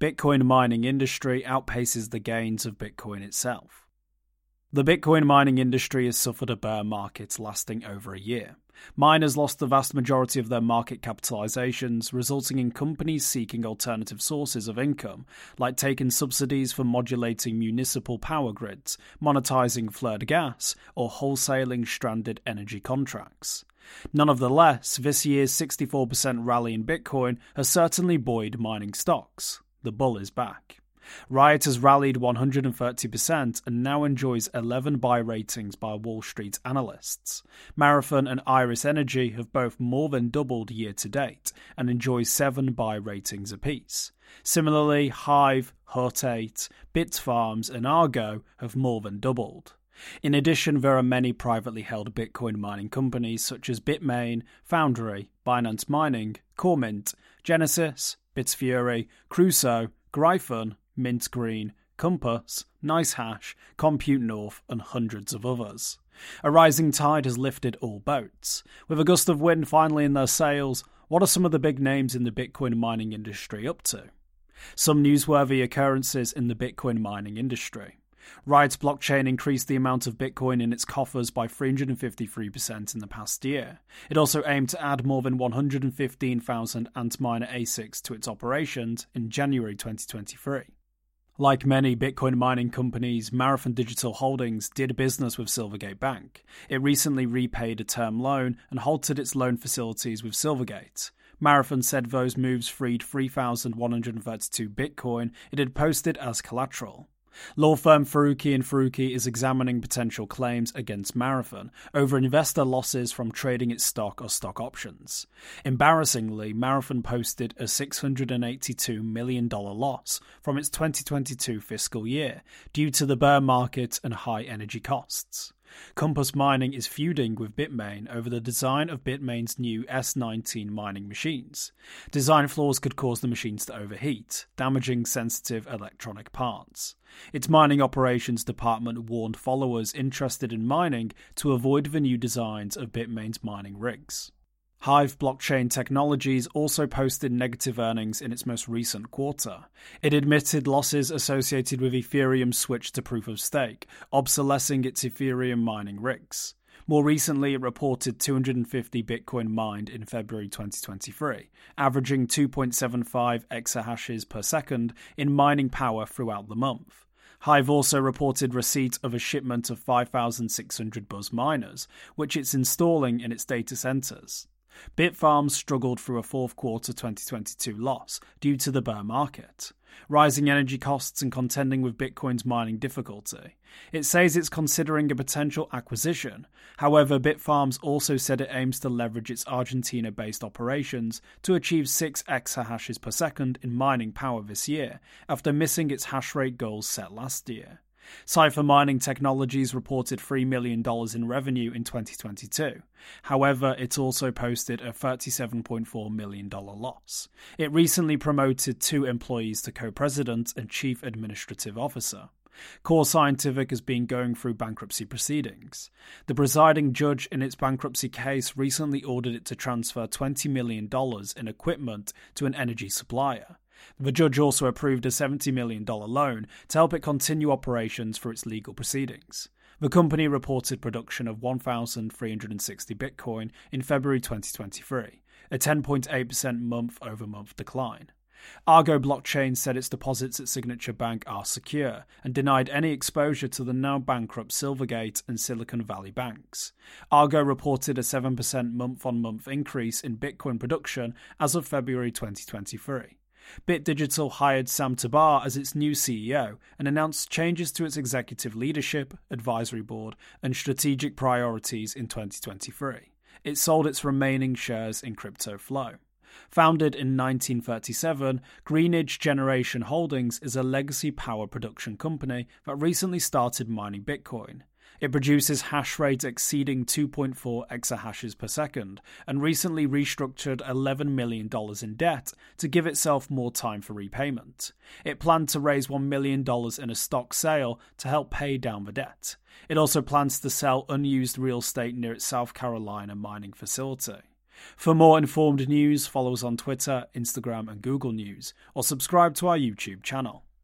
Bitcoin mining industry outpaces the gains of Bitcoin itself. The Bitcoin mining industry has suffered a bear market lasting over a year. Miners lost the vast majority of their market capitalizations, resulting in companies seeking alternative sources of income, like taking subsidies for modulating municipal power grids, monetizing flared gas, or wholesaling stranded energy contracts. Nonetheless, this year's 64% rally in Bitcoin has certainly buoyed mining stocks. The bull is back. Riot has rallied 130% and now enjoys 11 buy ratings by Wall Street analysts. Marathon and Iris Energy have both more than doubled year to date and enjoy 7 buy ratings apiece. Similarly, Hive, Hut 8, Bitfarms, and Argo have more than doubled. In addition, there are many privately held Bitcoin mining companies such as Bitmain, Foundry, Binance Mining, Coinmint, Genesis, Bitfury, Crusoe, Gryphon, Mint Green, Compass, NiceHash, Compute North, and hundreds of others. A rising tide has lifted all boats. With a gust of wind finally in their sails, what are some of the big names in the Bitcoin mining industry up to? Some newsworthy occurrences in the Bitcoin mining industry. Riot's blockchain increased the amount of Bitcoin in its coffers by 353% in the past year. It also aimed to add more than 115,000 Antminer ASICs to its operations in January 2023. Like many Bitcoin mining companies, Marathon Digital Holdings did business with Silvergate Bank. It recently repaid a term loan and halted its loan facilities with Silvergate. Marathon said those moves freed 3,132 Bitcoin it had posted as collateral. Law firm Faruqi and Faruqi is examining potential claims against Marathon over investor losses from trading its stock or stock options. Embarrassingly, Marathon posted a $682 million loss from its 2022 fiscal year due to the bear market and high energy costs. Compass Mining is feuding with Bitmain over the design of Bitmain's new S19 mining machines. Design flaws could cause the machines to overheat, damaging sensitive electronic parts. Its mining operations department warned followers interested in mining to avoid the new designs of Bitmain's mining rigs. Hive Blockchain Technologies also posted negative earnings in its most recent quarter. It admitted losses associated with Ethereum's switch to proof of stake, obsolescing its Ethereum mining rigs. More recently, it reported 250 Bitcoin mined in February 2023, averaging 2.75 exahashes per second in mining power throughout the month. Hive also reported receipt of a shipment of 5,600 Buzz miners, which it's installing in its data centers. Bitfarms struggled through a fourth quarter 2022 loss due to the bear market, rising energy costs, and contending with Bitcoin's mining difficulty. It says it's considering a potential acquisition. However, Bitfarms also said it aims to leverage its Argentina based operations to achieve 6 exahashes per second in mining power this year, after missing its hash rate goals set last year. Cipher Mining Technologies reported $3 million in revenue in 2022. However, it also posted a $37.4 million loss. It recently promoted two employees to co president and chief administrative officer. Core Scientific has been going through bankruptcy proceedings. The presiding judge in its bankruptcy case recently ordered it to transfer $20 million in equipment to an energy supplier. The judge also approved a $70 million loan to help it continue operations for its legal proceedings. The company reported production of 1,360 Bitcoin in February 2023, a 10.8% month over month decline. Argo Blockchain said its deposits at Signature Bank are secure and denied any exposure to the now bankrupt Silvergate and Silicon Valley banks. Argo reported a 7% month on month increase in Bitcoin production as of February 2023. Bit Digital hired Sam Tabar as its new CEO and announced changes to its executive leadership, advisory board, and strategic priorities in 2023. It sold its remaining shares in CryptoFlow. Founded in 1937, Greenidge Generation Holdings is a legacy power production company that recently started mining Bitcoin. It produces hash rates exceeding 2.4 exahashes per second and recently restructured $11 million in debt to give itself more time for repayment. It planned to raise $1 million in a stock sale to help pay down the debt. It also plans to sell unused real estate near its South Carolina mining facility. For more informed news, follow us on Twitter, Instagram, and Google News, or subscribe to our YouTube channel.